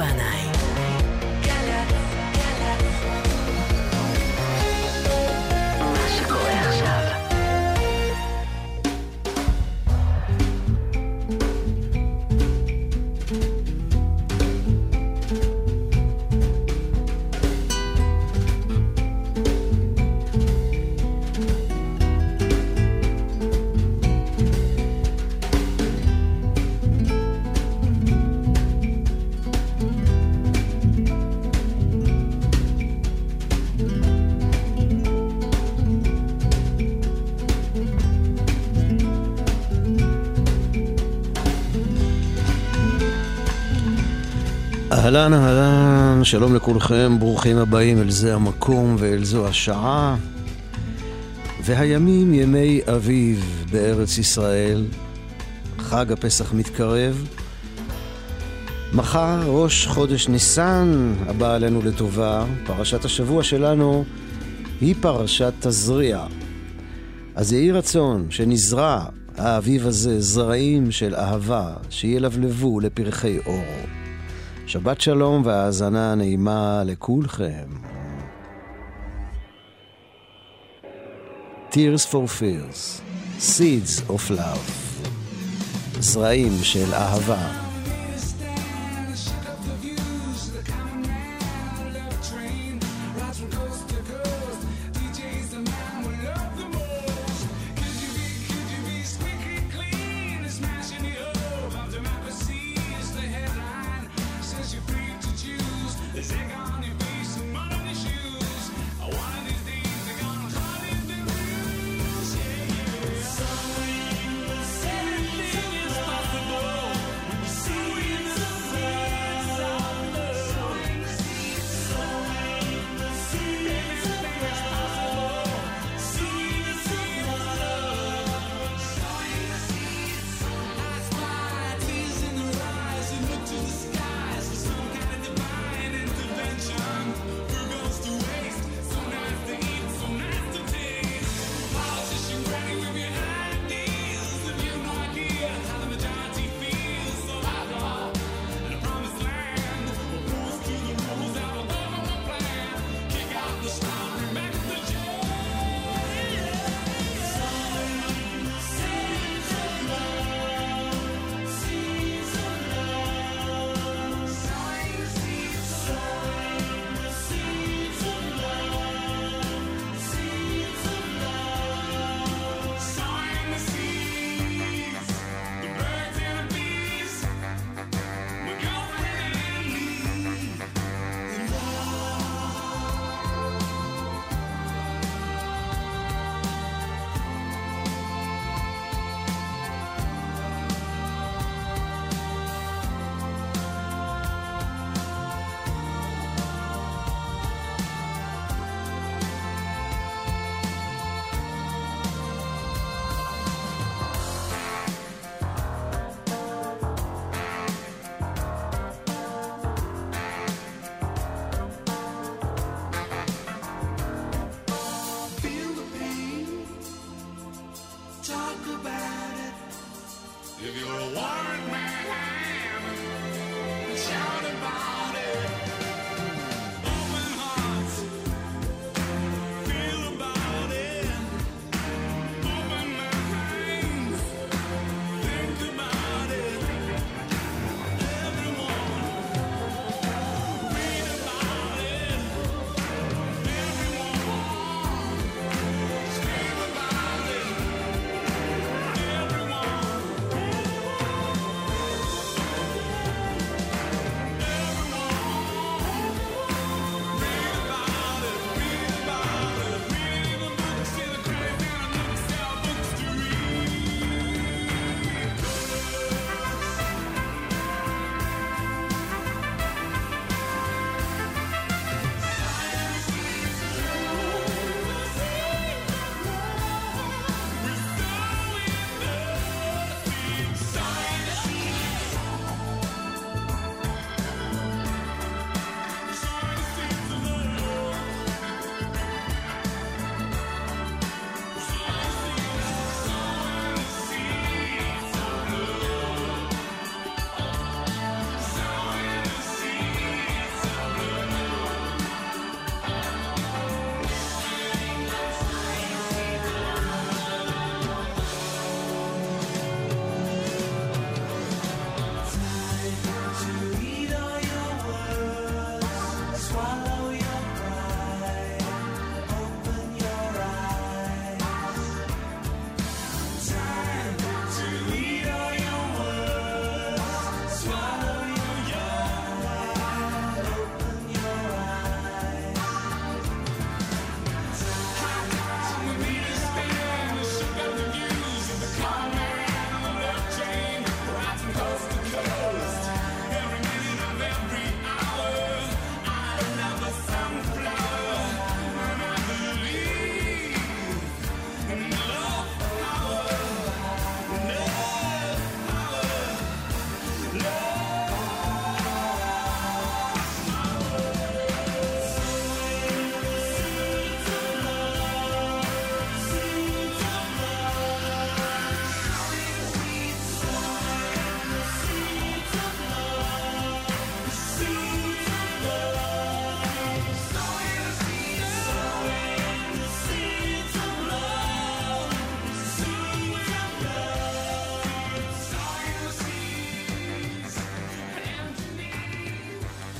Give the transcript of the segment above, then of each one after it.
Urbana. אהלן אהלן, שלום לכולכם, ברוכים הבאים אל זה המקום ואל זו השעה. והימים ימי אביב בארץ ישראל, חג הפסח מתקרב. מחר ראש חודש ניסן הבא עלינו לטובה, פרשת השבוע שלנו היא פרשת תזריע. אז יהי רצון שנזרע האביב הזה זרעים של אהבה, שילבלבו לפרחי אור. שבת שלום והאזנה נעימה לכולכם. Tears for Fears, Seeds of Love, זרעים של אהבה.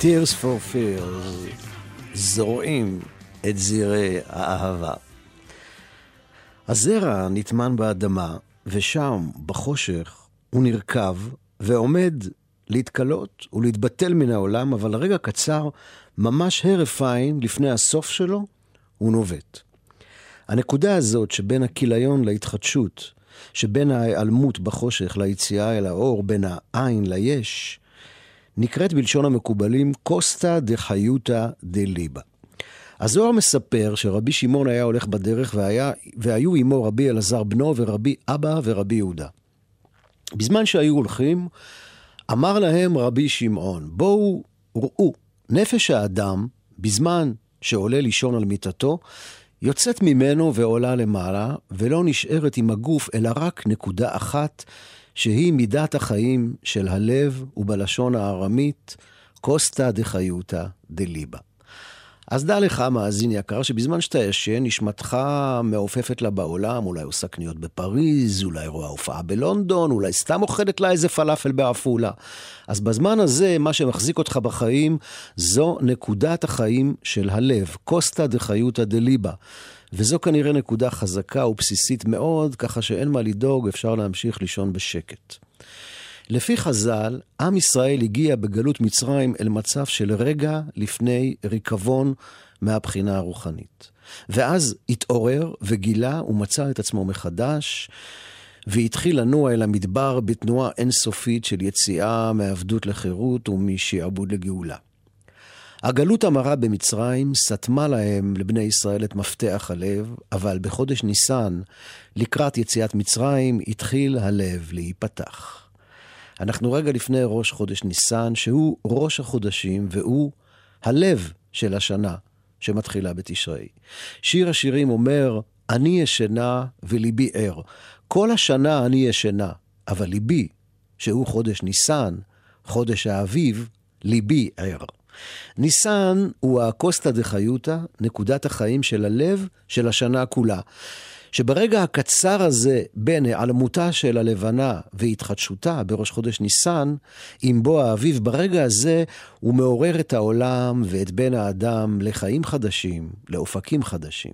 Tears for Fears זורעים את זירי האהבה. הזרע נטמן באדמה, ושם, בחושך, הוא נרקב ועומד להתכלות ולהתבטל מן העולם, אבל רגע קצר, ממש הרף עין לפני הסוף שלו, הוא נובט. הנקודה הזאת שבין הכיליון להתחדשות, שבין ההיעלמות בחושך ליציאה אל האור, בין העין ליש, נקראת בלשון המקובלים קוסטה דחיותא דליבה. הזוהר מספר שרבי שמעון היה הולך בדרך והיה, והיו עמו רבי אלעזר בנו ורבי אבא ורבי יהודה. בזמן שהיו הולכים, אמר להם רבי שמעון, בואו ראו, נפש האדם, בזמן שעולה לישון על מיטתו, יוצאת ממנו ועולה למעלה, ולא נשארת עם הגוף, אלא רק נקודה אחת, שהיא מידת החיים של הלב, ובלשון הארמית, קוסטה דחיותא דליבה. אז דע לך, מאזין יקר, שבזמן שאתה ישן, נשמתך מעופפת לה בעולם, אולי עושה קניות בפריז, אולי רואה הופעה בלונדון, אולי סתם אוכלת לה איזה פלאפל בעפולה. אז בזמן הזה, מה שמחזיק אותך בחיים, זו נקודת החיים של הלב, קוסטה דחיותא דליבה. וזו כנראה נקודה חזקה ובסיסית מאוד, ככה שאין מה לדאוג, אפשר להמשיך לישון בשקט. לפי חז"ל, עם ישראל הגיע בגלות מצרים אל מצב של רגע לפני ריקבון מהבחינה הרוחנית. ואז התעורר וגילה ומצא את עצמו מחדש, והתחיל לנוע אל המדבר בתנועה אינסופית של יציאה מעבדות לחירות ומשעבוד לגאולה. הגלות המרה במצרים סתמה להם, לבני ישראל, את מפתח הלב, אבל בחודש ניסן, לקראת יציאת מצרים, התחיל הלב להיפתח. אנחנו רגע לפני ראש חודש ניסן, שהוא ראש החודשים והוא הלב של השנה שמתחילה בתשרי. שיר השירים אומר, אני ישנה וליבי ער. כל השנה אני ישנה, אבל ליבי, שהוא חודש ניסן, חודש האביב, ליבי ער. ניסן הוא הקוסטה דחיותא, נקודת החיים של הלב של השנה כולה. שברגע הקצר הזה בין היעלמותה של הלבנה והתחדשותה בראש חודש ניסן, עם בוא האביב, ברגע הזה הוא מעורר את העולם ואת בן האדם לחיים חדשים, לאופקים חדשים.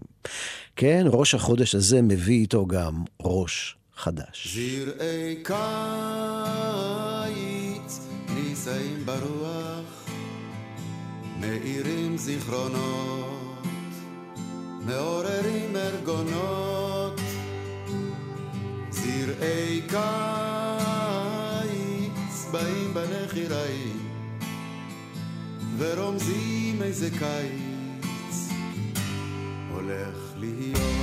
כן, ראש החודש הזה מביא איתו גם ראש חדש. זרעי קיץ נישאים ברוח, מאירים זיכרונות, מעוררים ארגונות. זרעי קיץ באים בנחיריים ורומזים איזה קיץ הולך להיות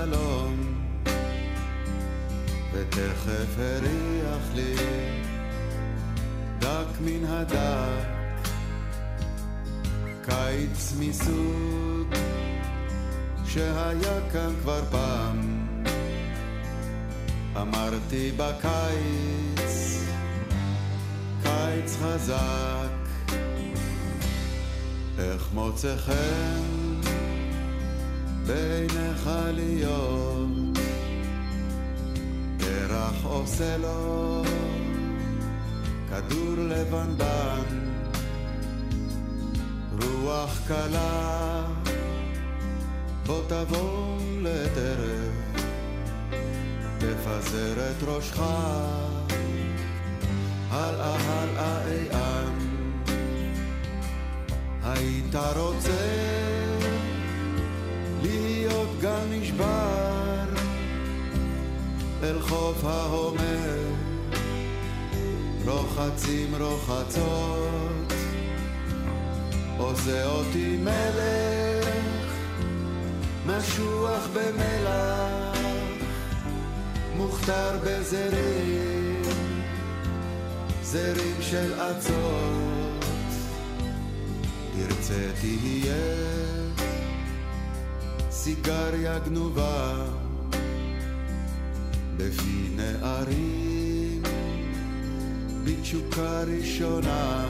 פתחתי חלום. ותכף הריח לי דק מן הדק קיץ מסוג שהיה כאן כבר פעם. אמרתי בקיץ קיץ חזק איך מוצא חן בעיניך להיות. קרח עושה לו כדור לבנבן רוח קלה בוא תבוא לטרף תפזר את ראשך. הלאה הלאה איאן. היית רוצה להיות גל נשבר אל חוף ההומר. רוחצים רוחצות עושה אותי מלך משוח במלח מוכתר בזרים זרים של אצות. תרצה תהיה סיגריה גנובה בפי נערים. בתשוקה ראשונה,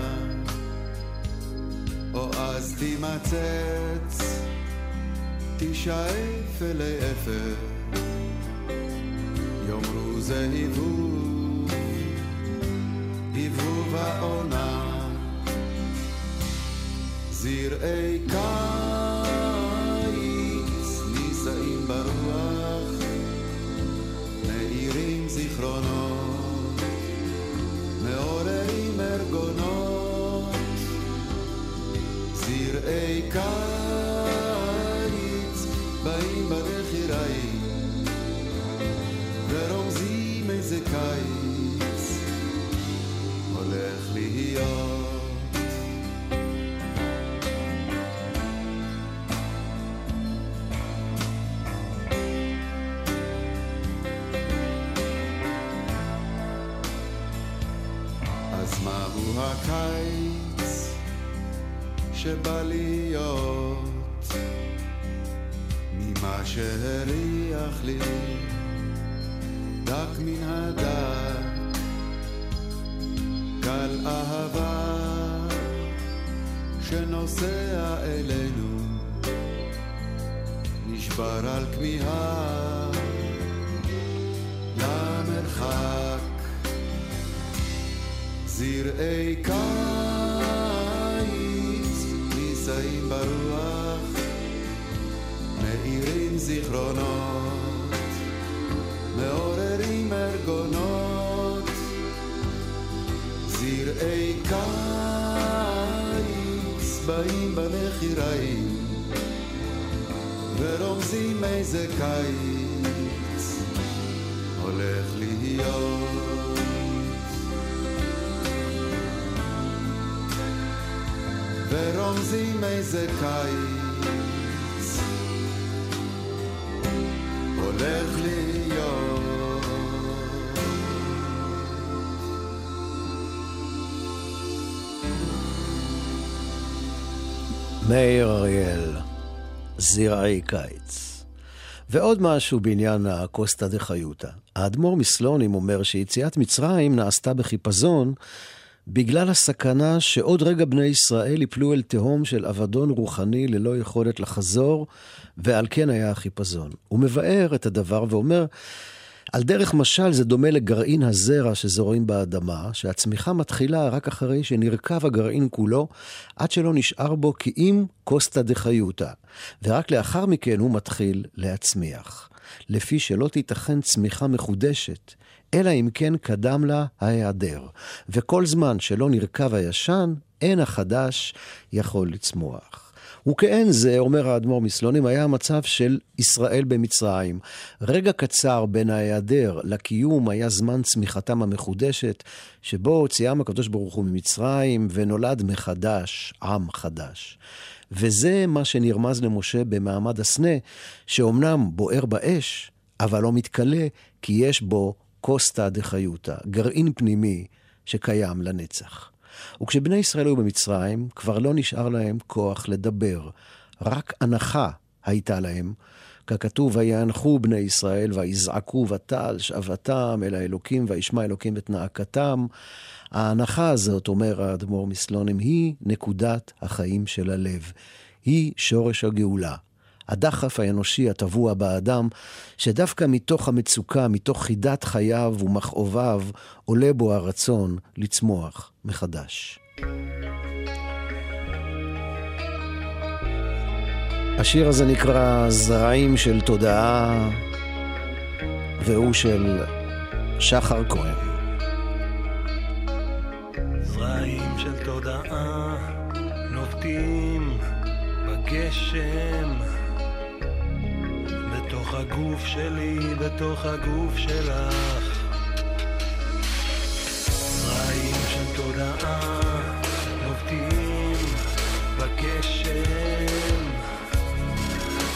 או אז תימצץ, תשאף אלי אפר, יאמרו זה היבוב, היבוב העונה, זרעי קיץ מאירים זיכרונות, מעוררים ארגונות, זרעי קיץ באים בנחיריים, ורומזים איזה קיץ הולך להיות. אז זרעי קיץ באים בנחיריים, ורומזים איזה קיץ הולך להיות. ורומזים איזה קיץ הולך להיות. מאיר אריאל, זרעי קיץ. ועוד משהו בעניין הקוסטה דה חיוטה. האדמו"ר מסלונים אומר שיציאת מצרים נעשתה בחיפזון בגלל הסכנה שעוד רגע בני ישראל יפלו אל תהום של אבדון רוחני ללא יכולת לחזור, ועל כן היה החיפזון. הוא מבאר את הדבר ואומר, על דרך משל זה דומה לגרעין הזרע שזורעים באדמה, שהצמיחה מתחילה רק אחרי שנרקב הגרעין כולו, עד שלא נשאר בו כי אם קוסטה דחיותא, ורק לאחר מכן הוא מתחיל להצמיח. לפי שלא תיתכן צמיחה מחודשת, אלא אם כן קדם לה ההיעדר. וכל זמן שלא נרקב הישן, אין החדש יכול לצמוח. וכאין זה, אומר האדמו"ר מסלונים, היה המצב של ישראל במצרים. רגע קצר בין ההיעדר לקיום היה זמן צמיחתם המחודשת, שבו הוציאם הקדוש ברוך הוא ממצרים ונולד מחדש עם חדש. וזה מה שנרמז למשה במעמד הסנה, שאומנם בוער באש, אבל לא מתכלה, כי יש בו קוסטה דחיותא, גרעין פנימי שקיים לנצח. וכשבני ישראל היו במצרים, כבר לא נשאר להם כוח לדבר, רק הנחה הייתה להם. ככתוב, ויאנחו בני ישראל, ויזעקו ותעל שאבתם אל האלוקים, וישמע אלוקים את נאקתם. ההנחה הזאת, אומר האדמו"ר מסלונים, היא נקודת החיים של הלב. היא שורש הגאולה. הדחף האנושי הטבוע באדם, שדווקא מתוך המצוקה, מתוך חידת חייו ומכאוביו, עולה בו הרצון לצמוח מחדש. השיר הזה נקרא זרעים של תודעה, והוא של שחר כהן. זרעים של תודעה נובטים בגשם בתוך הגוף שלי, בתוך הגוף שלך. זרעים של תודעה נובטים בגשם.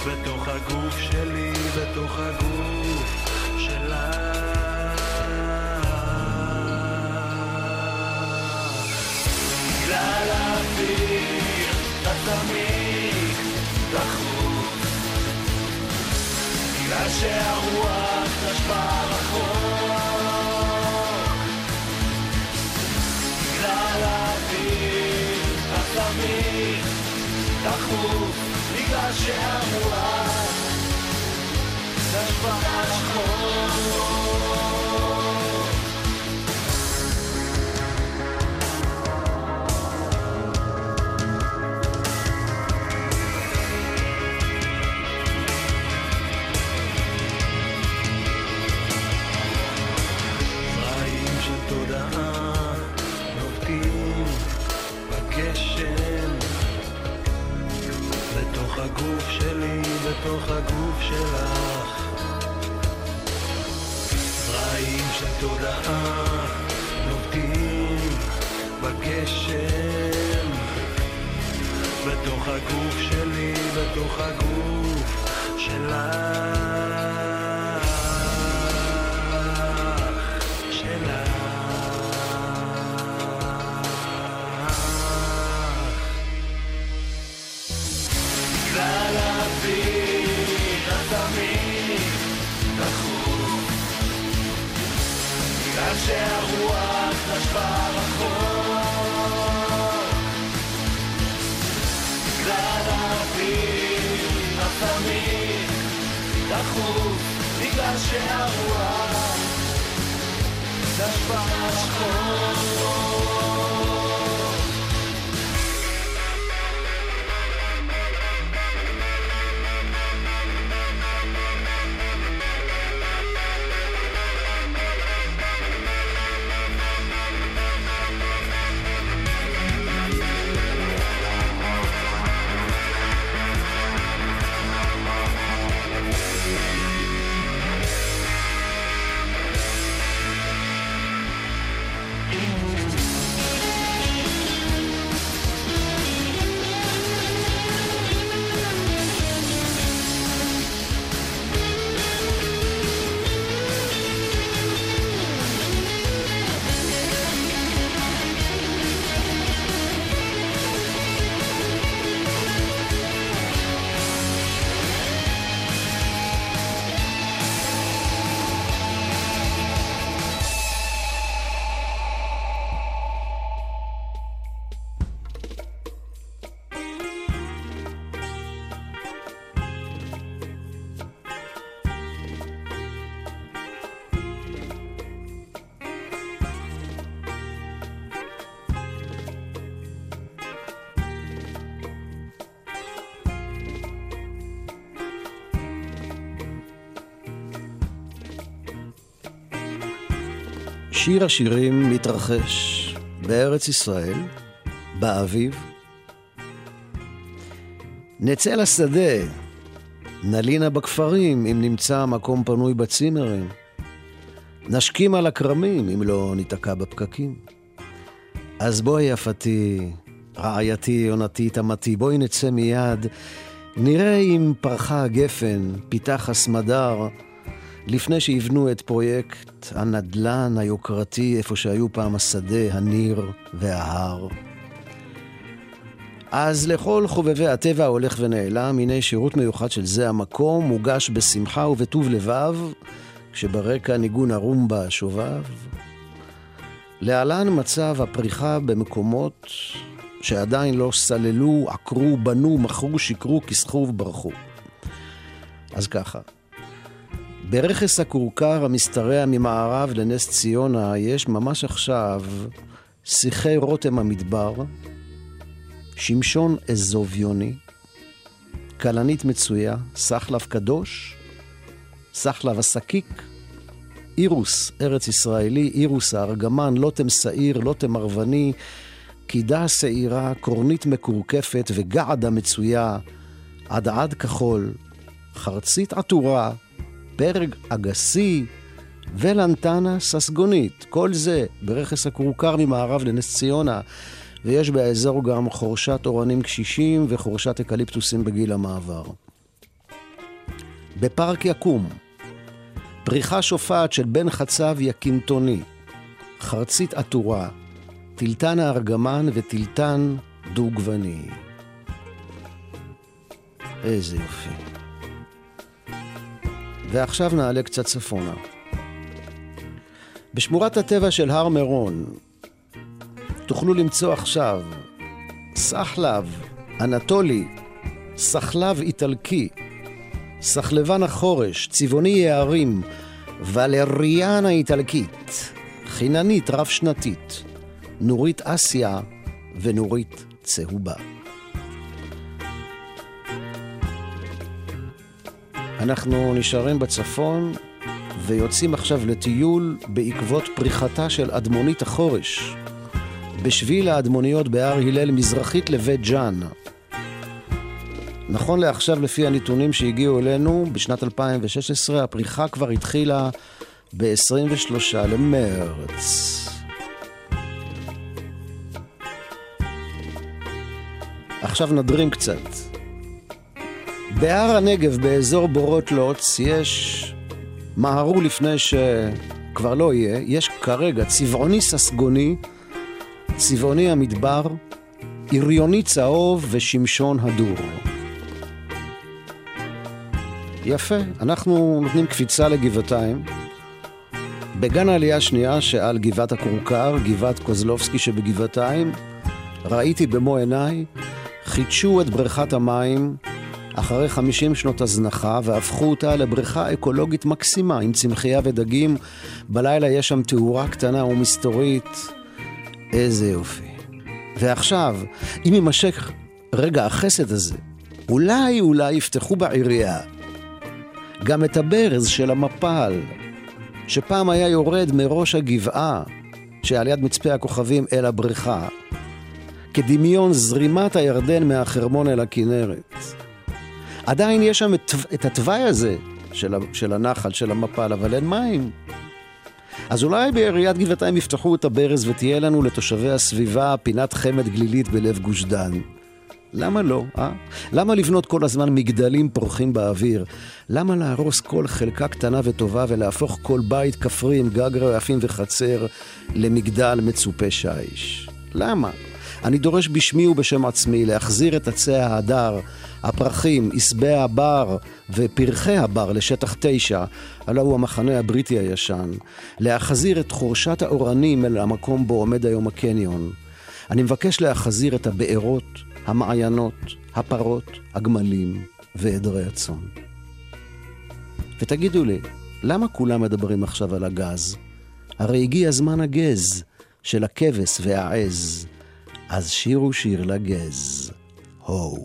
בתוך הגוף שלי, בתוך הגוף בגלל שהרוח נשבה רחוק. בגלל האוויר התמיד דחוף בגלל שהרוח נשבה רחוק. בתוך הגוף שלך. זרעים של תודעה נובטים בגשם. בתוך הגוף שלי, בתוך הגוף שלך בגלל שהרוח נשבה שיר השירים מתרחש בארץ ישראל, באביב. נצא לשדה, נלינה בכפרים אם נמצא מקום פנוי בצימרים. נשכים על הכרמים אם לא ניתקע בפקקים. אז בואי יפתי, רעייתי, יונתי, תמתי, בואי נצא מיד. נראה אם פרחה הגפן, פיתח הסמדר, לפני שיבנו את פרויקט הנדל"ן היוקרתי איפה שהיו פעם השדה, הניר וההר. אז לכל חובבי הטבע ההולך ונעלם, הנה שירות מיוחד של זה המקום, מוגש בשמחה ובטוב לבב, כשברקע ניגון הרומבה שובב. להלן מצב הפריחה במקומות שעדיין לא סללו, עקרו, בנו, מכרו, שיקרו, כיסחו וברחו. אז ככה, ברכס הכורכר המשתרע ממערב לנס ציונה יש ממש עכשיו שיחי רותם המדבר, שמשון אזוביוני, כלנית מצויה, סחלב קדוש, סחלב השקיק, אירוס ארץ ישראלי, אירוס הארגמן, לוטם שעיר, לוטם ערבני, קידה שעירה, קורנית מקורקפת וגעדה מצויה, עדעד כחול, חרצית עטורה, פרג אגסי ולנטנה ססגונית. כל זה ברכס הכורכר ממערב לנס ציונה, ויש באזור גם חורשת אורנים קשישים וחורשת אקליפטוסים בגיל המעבר. בפארק יקום, פריחה שופעת של בן חצב יקינטוני, חרצית עטורה, טילטן הארגמן וטילטן דו-גווני. איזה יופי. ועכשיו נעלה קצת צפונה. בשמורת הטבע של הר מירון תוכלו למצוא עכשיו סחלב, אנטולי, סחלב איטלקי, סחלבן החורש, צבעוני יערים, ולריאנה איטלקית, חיננית רב-שנתית, נורית אסיה ונורית צהובה. אנחנו נשארים בצפון ויוצאים עכשיו לטיול בעקבות פריחתה של אדמונית החורש, בשביל האדמוניות בהר הלל מזרחית לבית ג'אן. נכון לעכשיו, לפי הנתונים שהגיעו אלינו, בשנת 2016 הפריחה כבר התחילה ב-23 למרץ. עכשיו נדרים קצת. בהר הנגב, באזור בורות לוץ, יש... מהרו לפני שכבר לא יהיה, יש כרגע צבעוני ססגוני, צבעוני המדבר, עריוני צהוב ושמשון הדור. יפה, אנחנו נותנים קפיצה לגבעתיים. בגן העלייה השנייה שעל גבעת הכורכר, גבעת קוזלובסקי שבגבעתיים, ראיתי במו עיניי, חידשו את בריכת המים אחרי 50 שנות הזנחה והפכו אותה לבריכה אקולוגית מקסימה עם צמחייה ודגים. בלילה יש שם תאורה קטנה ומסתורית. איזה יופי. ועכשיו, אם יימשך רגע החסד הזה, אולי אולי יפתחו בעירייה גם את הברז של המפל, שפעם היה יורד מראש הגבעה שעל יד מצפה הכוכבים אל הבריכה, כדמיון זרימת הירדן מהחרמון אל הכנרת. עדיין יש שם את, את התוואי הזה של, של הנחל, של המפל, אבל אין מים. אז אולי בעיריית גבעתיים יפתחו את הברז ותהיה לנו לתושבי הסביבה פינת חמד גלילית בלב גוש דן. למה לא, אה? למה לבנות כל הזמן מגדלים פורחים באוויר? למה להרוס כל חלקה קטנה וטובה ולהפוך כל בית כפרי עם גג רעפים וחצר למגדל מצופה שיש? למה? אני דורש בשמי ובשם עצמי להחזיר את עצי ההדר, הפרחים, עשבי הבר ופרחי הבר לשטח תשע, הלא הוא המחנה הבריטי הישן, להחזיר את חורשת האורנים אל המקום בו עומד היום הקניון. אני מבקש להחזיר את הבארות, המעיינות, הפרות, הגמלים ועדרי הצאן. ותגידו לי, למה כולם מדברים עכשיו על הגז? הרי הגיע זמן הגז של הכבש והעז. אז שירו שיר לגז. הו.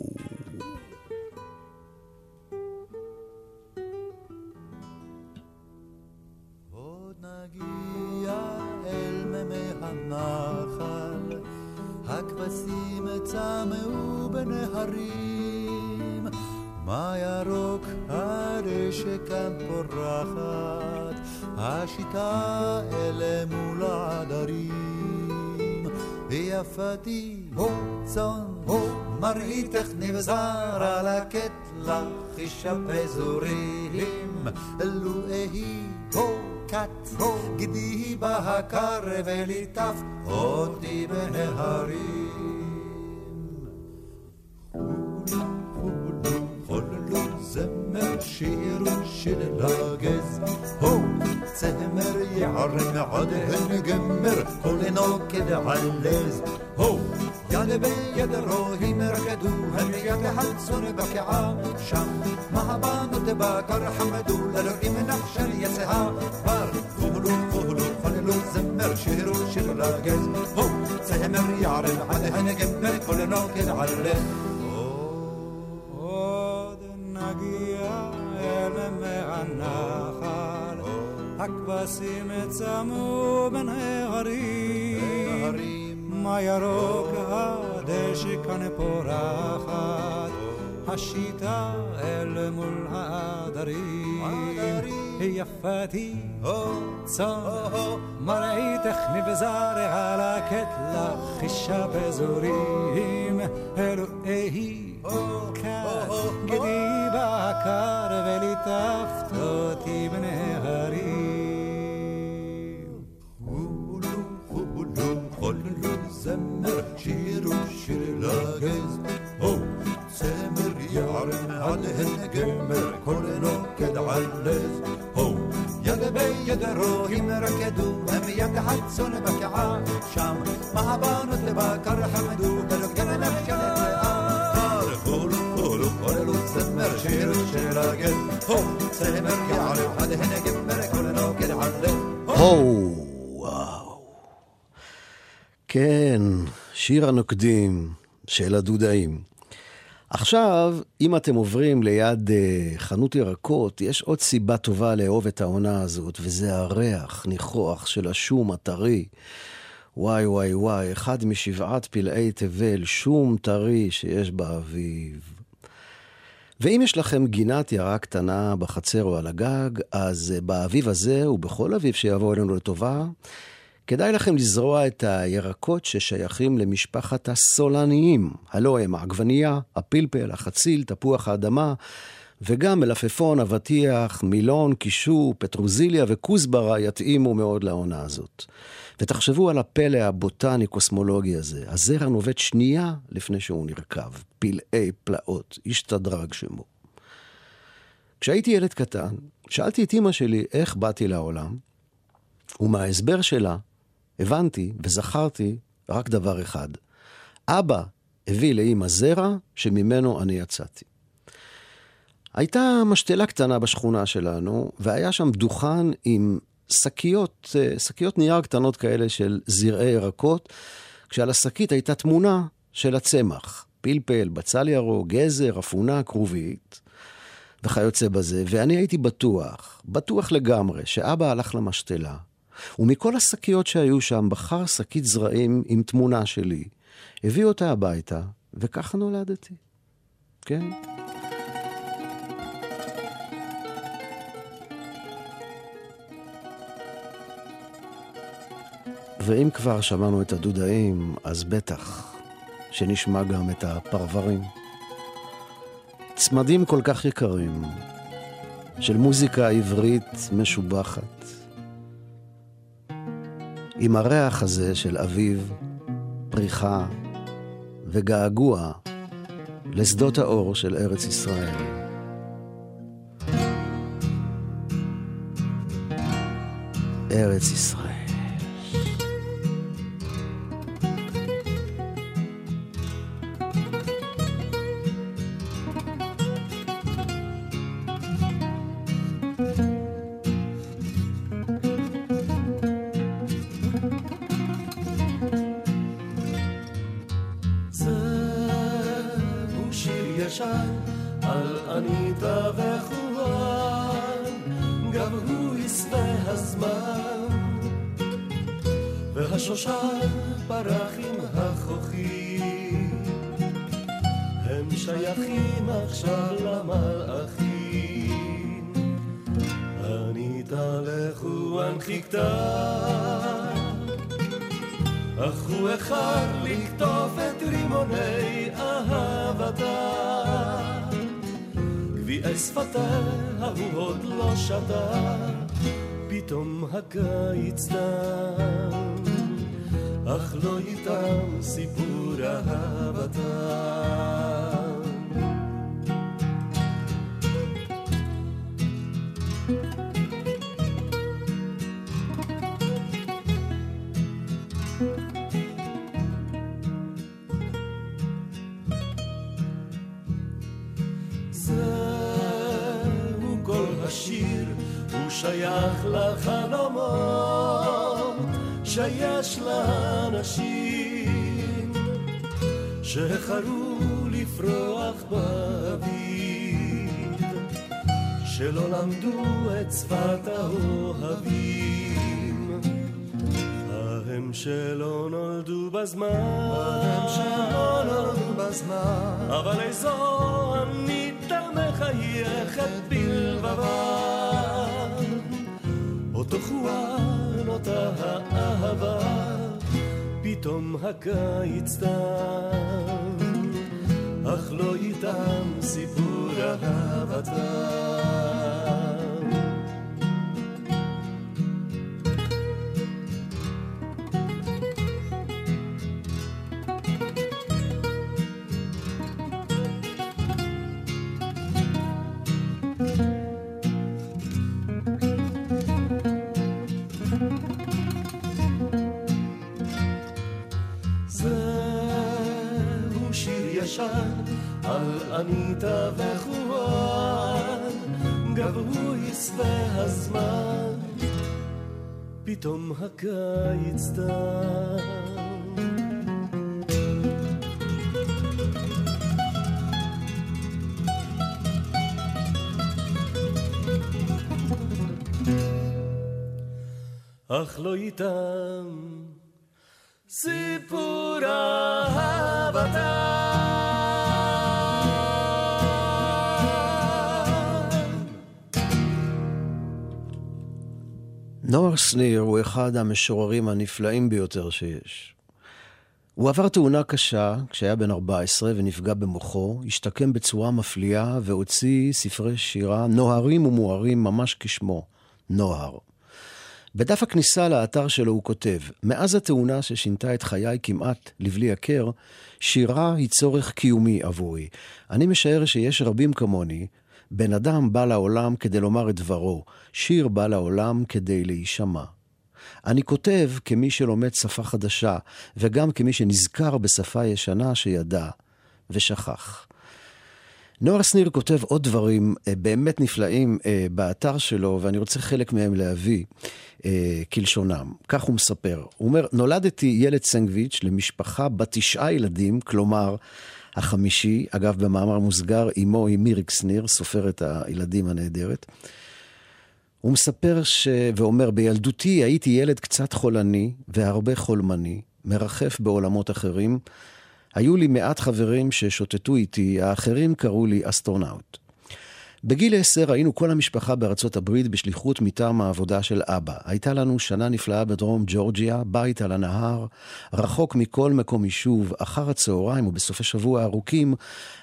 הכבשים צמאו השיטה אלה מול העדרים. ויפתי, הו צאן, הו מראיתך נבזר על הקטלה, חישה פזורים, אלו אהי, כת, גדי בהקר וליטף אותי בנהרים. זמר שיר של לגז, הו צמר יערם עד הנגמר, כל נוקד עלז, הו יד ביד רוהים רקדו, הם יד חלצון בקעה שם, מהבנות בקר חמדו, לאלוהים נחשל יצאה, בר כולו כולו חוללו זמר שירו שיר לגז, הו צמר יערם עד הנגמר, כל נוקד עלז. נגיע אל מי הנחל, הכבשים צמו בין ההרים, מה ירוק הדשא כאן פורחת, השיטה אל מול העדרים. יפתי, צאן, מראיתך נבזר על הקטלה, חישה בזורים, אלוהי גדי בקר וליטפת אותי בנהרים. עליהן גמר כל נוקד עלז הו יד ביד רואים רקדו הם יד חצון בקעה שם מהבנות לבקר חמדו דלוק דלק שלט לאר חולו חולו שיר של הגז, הו, צמר יערב עד הנה גמר כל נוקד עלה. הו, וואו. כן, שיר הנוקדים של הדודאים. עכשיו, אם אתם עוברים ליד uh, חנות ירקות, יש עוד סיבה טובה לאהוב את העונה הזאת, וזה הריח, ניחוח של השום הטרי. וואי וואי וואי, אחד משבעת פלאי תבל, שום טרי שיש באביב. ואם יש לכם גינת יערה קטנה בחצר או על הגג, אז uh, באביב הזה, ובכל אביב שיבוא אלינו לטובה, כדאי לכם לזרוע את הירקות ששייכים למשפחת הסולניים. הלא הם העגבנייה, הפלפל, החציל, תפוח האדמה, וגם מלפפון, אבטיח, מילון, קישור, פטרוזיליה וכוסברה יתאימו מאוד לעונה הזאת. ותחשבו על הפלא הבוטני-קוסמולוגי הזה. הזרע נובט שנייה לפני שהוא נרקב. פלאי פלאות, השתדרג שמו. כשהייתי ילד קטן, שאלתי את אמא שלי איך באתי לעולם, ומההסבר שלה הבנתי וזכרתי רק דבר אחד. אבא הביא לאמא זרע שממנו אני יצאתי. הייתה משתלה קטנה בשכונה שלנו, והיה שם דוכן עם שקיות, אה, שקיות נייר קטנות כאלה של זרעי ירקות, כשעל השקית הייתה תמונה של הצמח. פלפל, בצל ירוק, גזר, אפונה, כרובית, וכיוצא בזה. ואני הייתי בטוח, בטוח לגמרי, שאבא הלך למשתלה, ומכל השקיות שהיו שם בחר שקית זרעים עם תמונה שלי. הביא אותה הביתה, וככה נולדתי. כן? ואם כבר שמענו את הדודאים, אז בטח שנשמע גם את הפרברים. צמדים כל כך יקרים, של מוזיקה עברית משובחת. עם הריח הזה של אביב, פריחה וגעגוע לשדות האור של ארץ ישראל. ארץ ישראל. שיש לאנשים שהחרו לפרוח באביב שלא למדו את שפת האוהבים. ההם שלא נולדו בזמן ההם שלא נולדו בזמן. אבל איזו עניתה מחייכת בלבבה אותה האהבה, פתאום הקיץ תם, אך לא איתם סיפור אהבתם. פתאום הקיץ דם. אך לא איתם סיפור אהבתם. נוער שניר הוא אחד המשוררים הנפלאים ביותר שיש. הוא עבר תאונה קשה כשהיה בן 14 ונפגע במוחו, השתקם בצורה מפליאה והוציא ספרי שירה נוהרים ומוארים ממש כשמו, נוהר. בדף הכניסה לאתר שלו הוא כותב, מאז התאונה ששינתה את חיי כמעט לבלי הכר, שירה היא צורך קיומי עבורי. אני משער שיש רבים כמוני, בן אדם בא לעולם כדי לומר את דברו, שיר בא לעולם כדי להישמע. אני כותב כמי שלומד שפה חדשה, וגם כמי שנזכר בשפה ישנה שידע ושכח. נוער שניר כותב עוד דברים אה, באמת נפלאים אה, באתר שלו, ואני רוצה חלק מהם להביא אה, כלשונם. כך הוא מספר. הוא אומר, נולדתי ילד סנגוויץ' למשפחה בת תשעה ילדים, כלומר, החמישי, אגב, במאמר מוסגר, אמו היא מיריק שניר, סופרת הילדים הנהדרת. הוא מספר ש... ואומר, בילדותי הייתי ילד קצת חולני והרבה חולמני, מרחף בעולמות אחרים. היו לי מעט חברים ששוטטו איתי, האחרים קראו לי אסטרונאוט. בגיל עשר היינו כל המשפחה בארצות הברית בשליחות מטעם העבודה של אבא. הייתה לנו שנה נפלאה בדרום ג'ורג'יה, בית על הנהר, רחוק מכל מקום יישוב. אחר הצהריים ובסופי שבוע ארוכים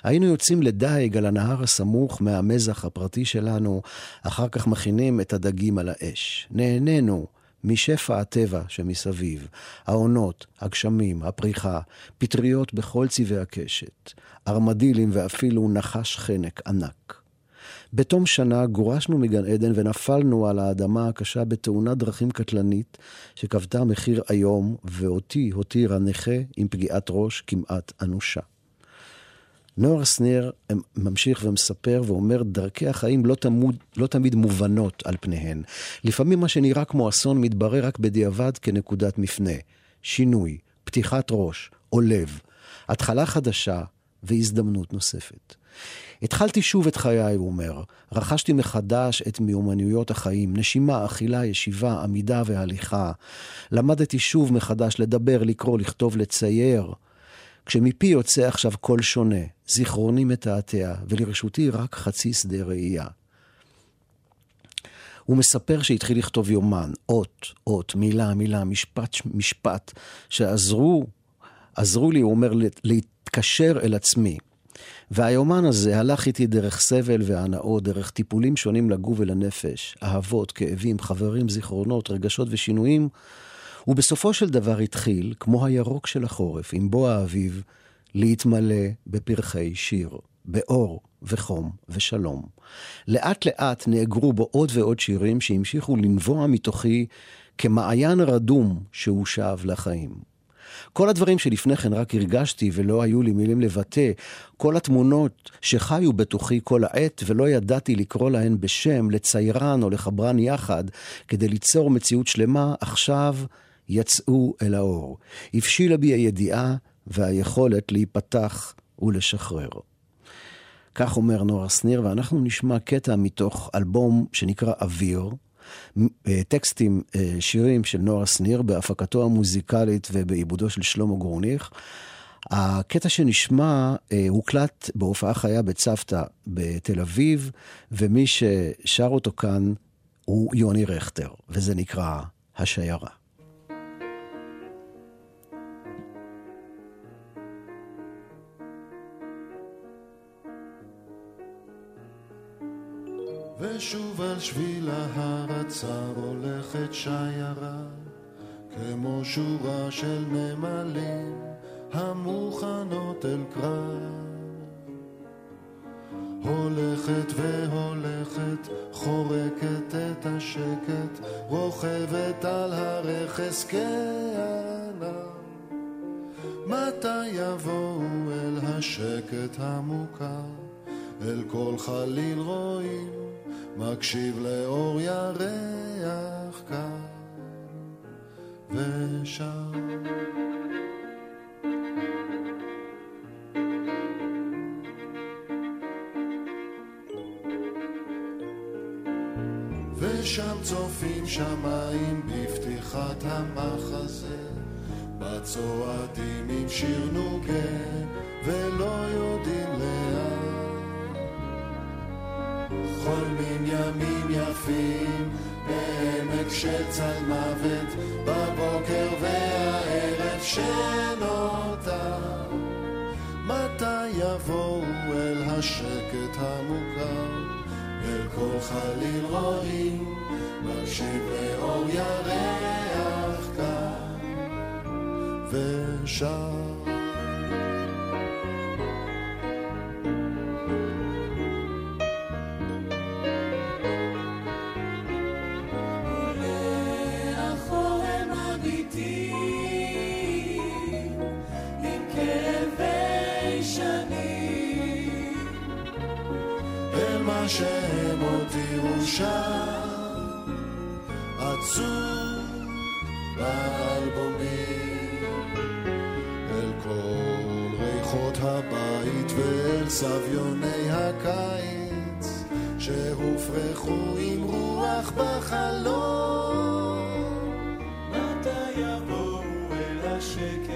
היינו יוצאים לדייג על הנהר הסמוך מהמזח הפרטי שלנו, אחר כך מכינים את הדגים על האש. נהנינו. משפע הטבע שמסביב, העונות, הגשמים, הפריחה, פטריות בכל צבעי הקשת, ארמדילים ואפילו נחש חנק ענק. בתום שנה גורשנו מגן עדן ונפלנו על האדמה הקשה בתאונת דרכים קטלנית שכבתה מחיר איום, ואותי הותירה נכה עם פגיעת ראש כמעט אנושה. נוער שניר ממשיך ומספר ואומר, דרכי החיים לא, תמוד, לא תמיד מובנות על פניהן. לפעמים מה שנראה כמו אסון מתברר רק בדיעבד כנקודת מפנה. שינוי, פתיחת ראש או לב, התחלה חדשה והזדמנות נוספת. התחלתי שוב את חיי, הוא אומר. רכשתי מחדש את מיומנויות החיים, נשימה, אכילה, ישיבה, עמידה והליכה. למדתי שוב מחדש לדבר, לקרוא, לכתוב, לצייר. כשמפי יוצא עכשיו קול שונה, זיכרוני מתעתע, ולרשותי רק חצי שדה ראייה. הוא מספר שהתחיל לכתוב יומן, אות, אות, מילה, מילה, משפט, משפט, שעזרו, עזרו לי, הוא אומר, להתקשר אל עצמי. והיומן הזה הלך איתי דרך סבל והנאות, דרך טיפולים שונים לגוף ולנפש, אהבות, כאבים, חברים, זיכרונות, רגשות ושינויים, ובסופו של דבר התחיל, כמו הירוק של החורף, עם בוא האביב, להתמלא בפרחי שיר, באור וחום ושלום. לאט לאט נאגרו בו עוד ועוד שירים שהמשיכו לנבוע מתוכי כמעיין רדום שהוא שב לחיים. כל הדברים שלפני כן רק הרגשתי ולא היו לי מילים לבטא, כל התמונות שחיו בתוכי כל העת ולא ידעתי לקרוא להן בשם, לציירן או לחברן יחד, כדי ליצור מציאות שלמה, עכשיו יצאו אל האור. הבשילה בי הידיעה והיכולת להיפתח ולשחרר. כך אומר נוער שניר, ואנחנו נשמע קטע מתוך אלבום שנקרא אוויר, טקסטים, אה, שירים של נוער שניר בהפקתו המוזיקלית ובעיבודו של שלמה גורניך. הקטע שנשמע אה, הוקלט בהופעה חיה בצוותא בתל אביב, ומי ששר אותו כאן הוא יוני רכטר, וזה נקרא השיירה. ושוב על שביל ההר הצר הולכת שיירה, כמו שורה של נמלים המוכנות אל קרב. הולכת והולכת, חורקת את השקט, רוכבת על הרכס כענב. מתי יבואו אל השקט המוכר? אל כל חליל רואים, מקשיב לאור ירח כאן ושם. ושם צופים שמיים בפתיחת המחזה, בצועדים עם שיר נוגה ולא יודעים ימים יפים בעמק של צל מוות, בבוקר והערב שנותר. מתי יבואו אל השקט המוכר? אל כל חליל רואים, מקשיב לאור ירח כאן ושם. ואל סביוני הקיץ שהופרחו עם רוח בחלום. מתי יבואו אל השקט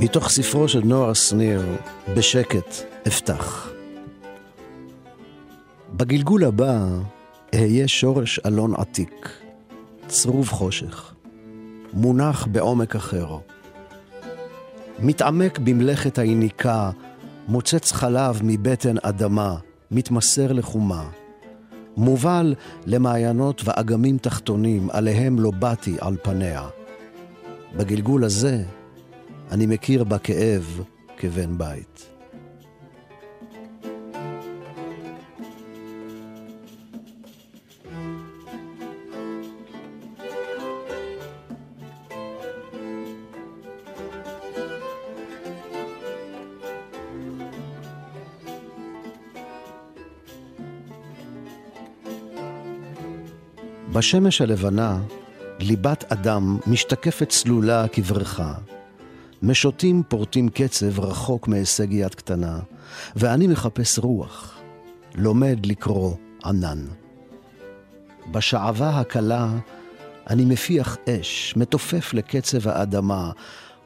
מתוך ספרו של נוער שניר, בשקט אפתח. בגלגול הבא אהיה שורש אלון עתיק, צרוב חושך, מונח בעומק אחר. מתעמק במלאכת היניקה, מוצץ חלב מבטן אדמה, מתמסר לחומה. מובל למעיינות ואגמים תחתונים, עליהם לא באתי על פניה. בגלגול הזה אני מכיר בכאב כבן בית. בשמש הלבנה, ליבת אדם משתקפת צלולה כבריכה. משוטים פורטים קצב רחוק מהישג יד קטנה, ואני מחפש רוח, לומד לקרוא ענן. בשעווה הקלה אני מפיח אש, מתופף לקצב האדמה,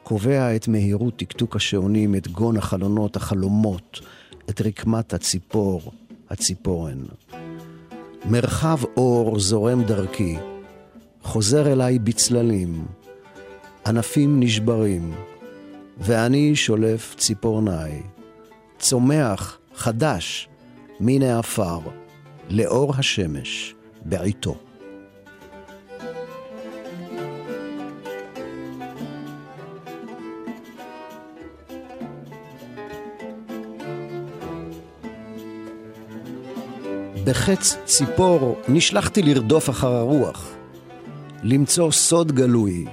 קובע את מהירות טקטוק השעונים, את גון החלונות, החלומות, את רקמת הציפור, הציפורן. מרחב אור זורם דרכי, חוזר אליי בצללים, ענפים נשברים, ואני שולף ציפורניי. צומח חדש מן העפר, לאור השמש, בעיתו. בחץ ציפור נשלחתי לרדוף אחר הרוח, למצוא סוד גלוי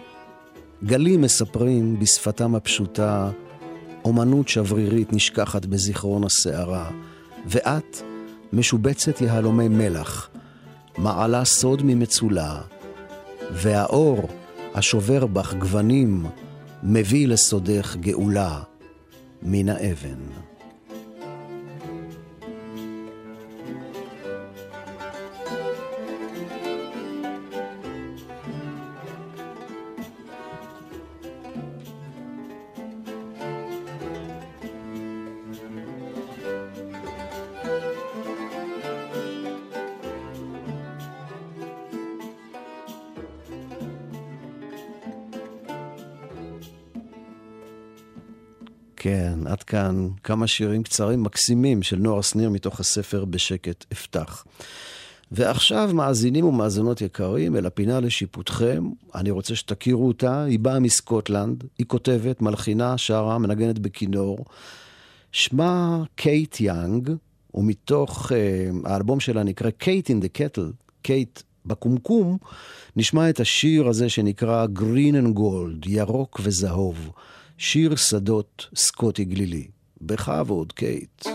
גלים מספרים בשפתם הפשוטה, אומנות שברירית נשכחת בזיכרון הסערה, ואת משובצת יהלומי מלח, מעלה סוד ממצולה, והאור השובר בך גוונים, מביא לסודך גאולה מן האבן. כאן כמה שירים קצרים מקסימים של נוער שניר מתוך הספר בשקט אפתח. ועכשיו, מאזינים ומאזינות יקרים, אל הפינה לשיפוטכם. אני רוצה שתכירו אותה, היא באה מסקוטלנד, היא כותבת, מלחינה, שרה, מנגנת בכינור. שמה קייט יאנג, ומתוך uh, האלבום שלה נקרא Kate in the Kettle, קייט בקומקום, נשמע את השיר הזה שנקרא Green and Gold, ירוק וזהוב. שיר שדות סקוטי גלילי. בכבוד, קייט.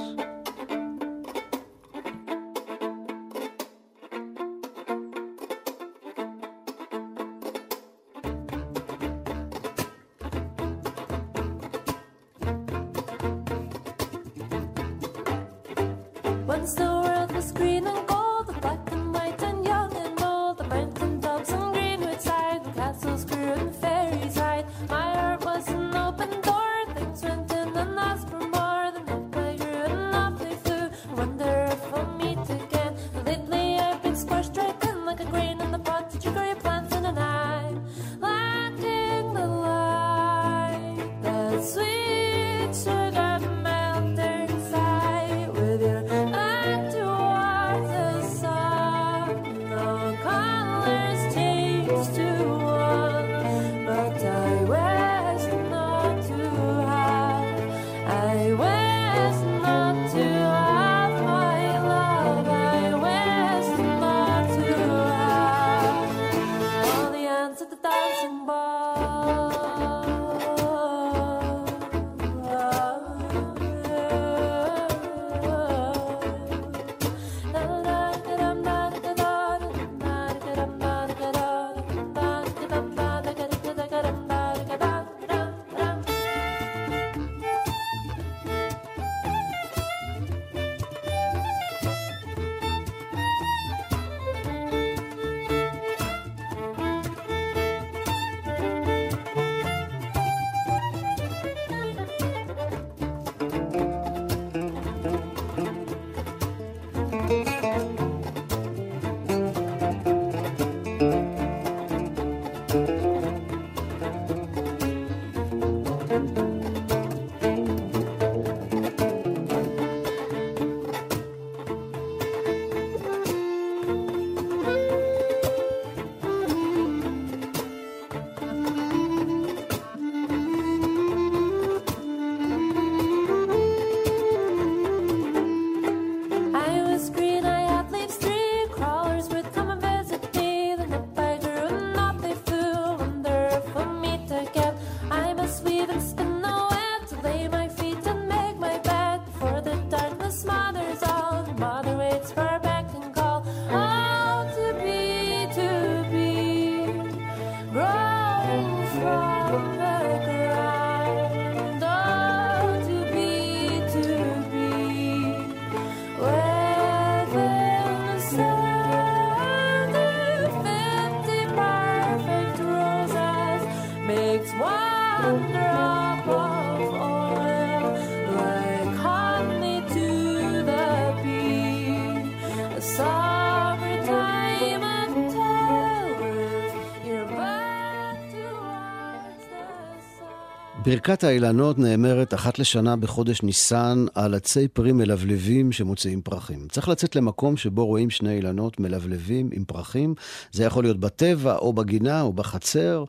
ברכת האילנות נאמרת אחת לשנה בחודש ניסן על עצי פרי מלבלבים שמוציאים פרחים. צריך לצאת למקום שבו רואים שני אילנות מלבלבים עם פרחים. זה יכול להיות בטבע, או בגינה, או בחצר.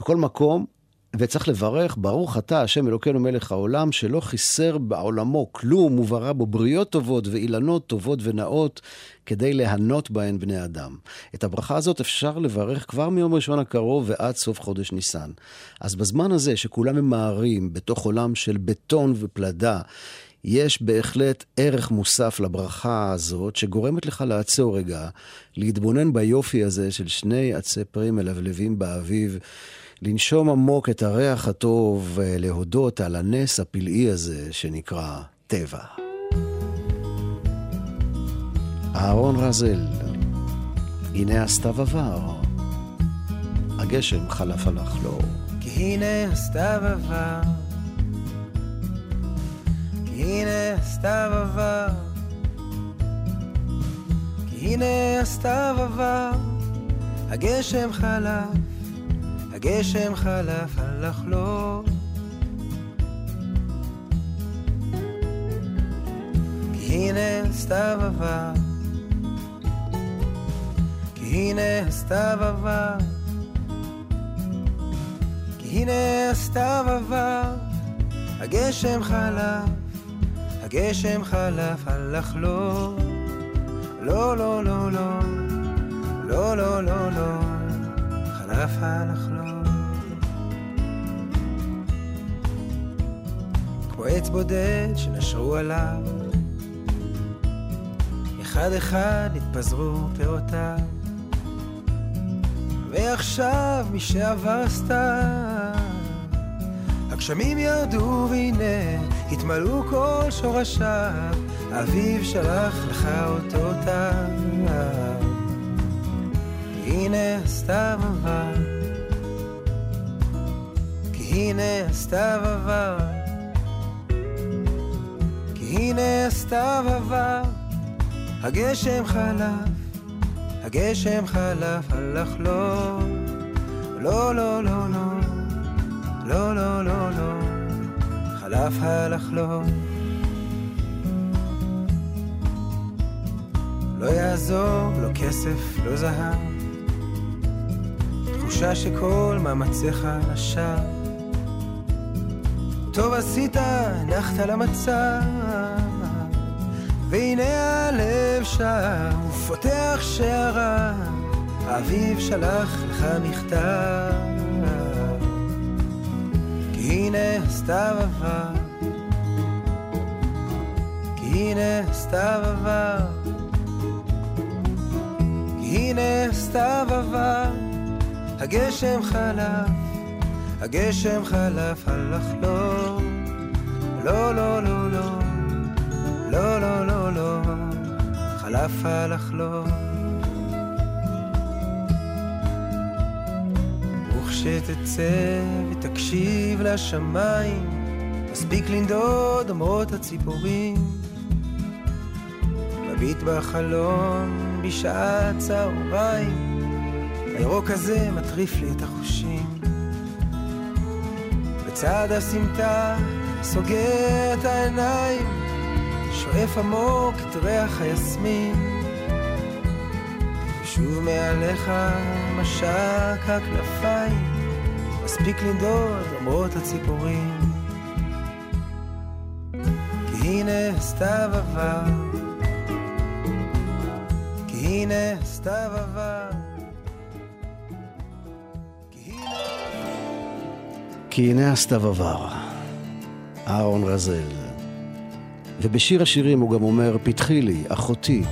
בכל מקום, וצריך לברך, ברוך אתה, השם אלוקינו מלך העולם, שלא חיסר בעולמו כלום, וברא בו בריות טובות ואילנות טובות ונאות, כדי ליהנות בהן בני אדם. את הברכה הזאת אפשר לברך כבר מיום ראשון הקרוב ועד סוף חודש ניסן. אז בזמן הזה, שכולם ממהרים בתוך עולם של בטון ופלדה, יש בהחלט ערך מוסף לברכה הזאת, שגורמת לך לעצור רגע, להתבונן ביופי הזה של שני עצי פרי מלבלבים באביב. לנשום עמוק את הריח הטוב, להודות על הנס הפלאי הזה שנקרא טבע. אהרון רזל, הנה הסתיו עבר, הגשם חלף על החלור. כי הנה הסתיו עבר, כי הנה הסתיו עבר, כי הנה הסתיו עבר, הגשם חלף. הגשם חלף, הלך לו. כי הנה סתיו עבר, כי הנה סתיו עבר, כי הנה סתיו עבר, הגשם חלף, הגשם חלף, הלך לו. לא, לא, לא, לא, לא, לא, לא, לא, חלף הלך לו. כמו עץ בודד שנשרו עליו. אחד אחד התפזרו פירותיו. ועכשיו מי שעבר סתם, הגשמים ירדו והנה התמלאו כל שורשיו, אביו שלח לך אותותיו. הנה סתיו עבר, כי הנה סתיו עבר. הנה סתיו עבר, הגשם חלף, הגשם חלף, הלך לו. לא, לא, לא, לא, לא, לא, לא, לא, חלף הלך לו. לא יעזור, לא כסף, לא זהב, תחושה שכל מאמציך לשווא. טוב עשית, נחת למצב, והנה הלב שם, ופותח שערה, האביב שלח לך מכתב. כי הנה סתיו עבר, כי הנה סתיו עבר, כי הנה סתיו עבר, הגשם חלף. הגשם חלף, הלך לו. לא, לא, לא, לא, לא, לא, לא, לא, חלף, הלך לו. וכשתצא ותקשיב לשמיים, מספיק לנדוד אומרות הציפורים. מביט בחלום בשעת צהריים, הירוק הזה מטריף לי את החושים. בצד הסמטה, סוגר את העיניים, שואף עמוק את ריח היסמין. ושוב מעליך משק הכנפיים, מספיק לנדוד למרות הציפורים. כי הנה סתיו עבר, כי הנה סתיו עבר. כי הנה הסתיו עבר, אהרון רזל. ובשיר השירים הוא גם אומר, פתחי לי, אחותי,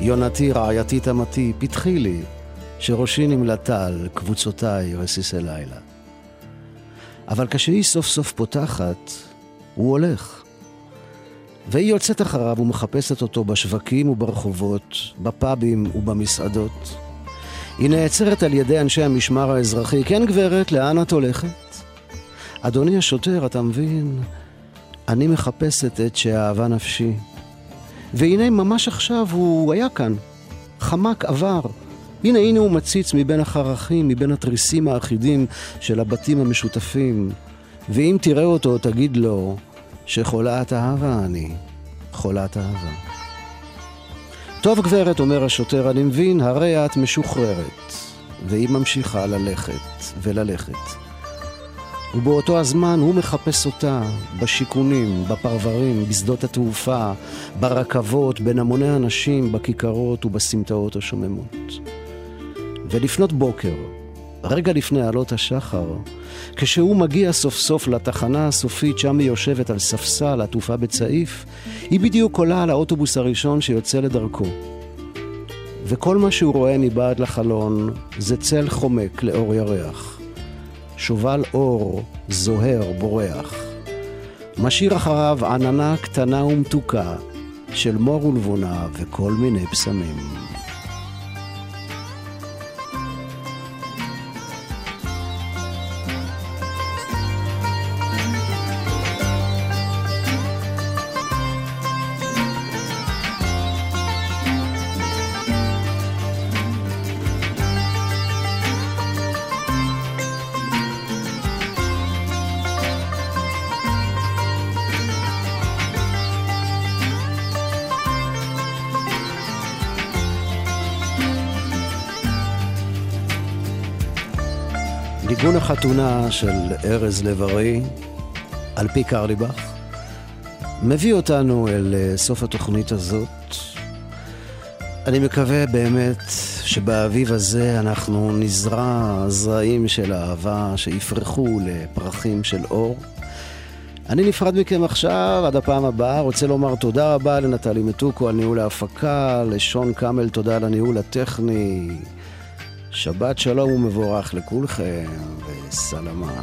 יונתי רעייתי תמתי, פתחי לי, שראשי נמלטה על קבוצותיי רסיסי לילה. אבל כשהיא סוף סוף פותחת, הוא הולך. והיא יוצאת אחריו ומחפשת אותו בשווקים וברחובות, בפאבים ובמסעדות. היא נעצרת על ידי אנשי המשמר האזרחי. כן, גברת, לאן את הולכת? אדוני השוטר, אתה מבין? אני מחפשת את שאהבה נפשי. והנה ממש עכשיו הוא היה כאן. חמק עבר. הנה הנה הוא מציץ מבין החרכים, מבין התריסים האחידים של הבתים המשותפים. ואם תראה אותו, תגיד לו שחולת אהבה אני, חולת אהבה. טוב גברת, אומר השוטר, אני מבין, הרי את משוחררת. והיא ממשיכה ללכת וללכת. ובאותו הזמן הוא מחפש אותה בשיכונים, בפרברים, בשדות התעופה, ברכבות, בין המוני אנשים, בכיכרות ובסמטאות השוממות. ולפנות בוקר, רגע לפני עלות השחר, כשהוא מגיע סוף סוף לתחנה הסופית שם היא יושבת על ספסל עטופה בצעיף, היא בדיוק עולה על האוטובוס הראשון שיוצא לדרכו. וכל מה שהוא רואה מבעד לחלון זה צל חומק לאור ירח. שובל אור זוהר בורח. משאיר אחריו עננה קטנה ומתוקה של מור ולבונה וכל מיני פסמים. החתונה של ארז לב-ארי, על פי קרליבך, מביא אותנו אל אה, סוף התוכנית הזאת. אני מקווה באמת שבאביב הזה אנחנו נזרע זרעים של אהבה שיפרחו לפרחים של אור. אני נפרד מכם עכשיו, עד הפעם הבאה. רוצה לומר תודה רבה לנטלי מתוקו על ניהול ההפקה, לשון קאמל תודה על הניהול הטכני. שבת שלום ומבורך לכולכם, וסלמה.